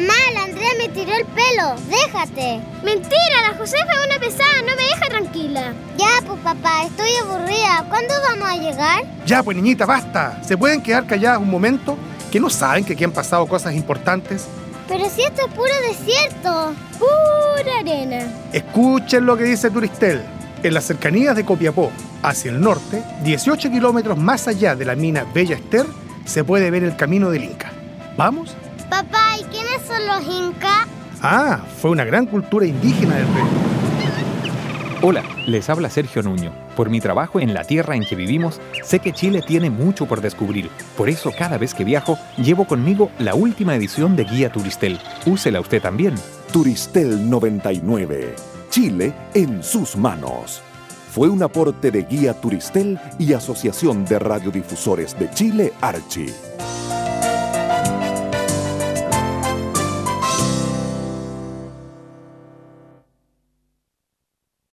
Mamá, la Andrea me tiró el pelo. Déjate. Mentira, la Josefa es una pesada, no me deja tranquila. Ya, pues papá, estoy aburrida. ¿Cuándo vamos a llegar? Ya, pues niñita, basta. ¿Se pueden quedar calladas un momento? ¿Que no saben que aquí han pasado cosas importantes? Pero si esto es puro desierto. Pura arena. Escuchen lo que dice Turistel. En las cercanías de Copiapó, hacia el norte, 18 kilómetros más allá de la mina Bella Ester, se puede ver el camino del Inca. ¿Vamos? Papá, ¿y quiénes son los incas? Ah, fue una gran cultura indígena del Perú. Hola, les habla Sergio Nuño. Por mi trabajo en la tierra en que vivimos, sé que Chile tiene mucho por descubrir. Por eso cada vez que viajo, llevo conmigo la última edición de Guía Turistel. Úsela usted también. Turistel 99. Chile en sus manos. Fue un aporte de Guía Turistel y Asociación de Radiodifusores de Chile, Archie.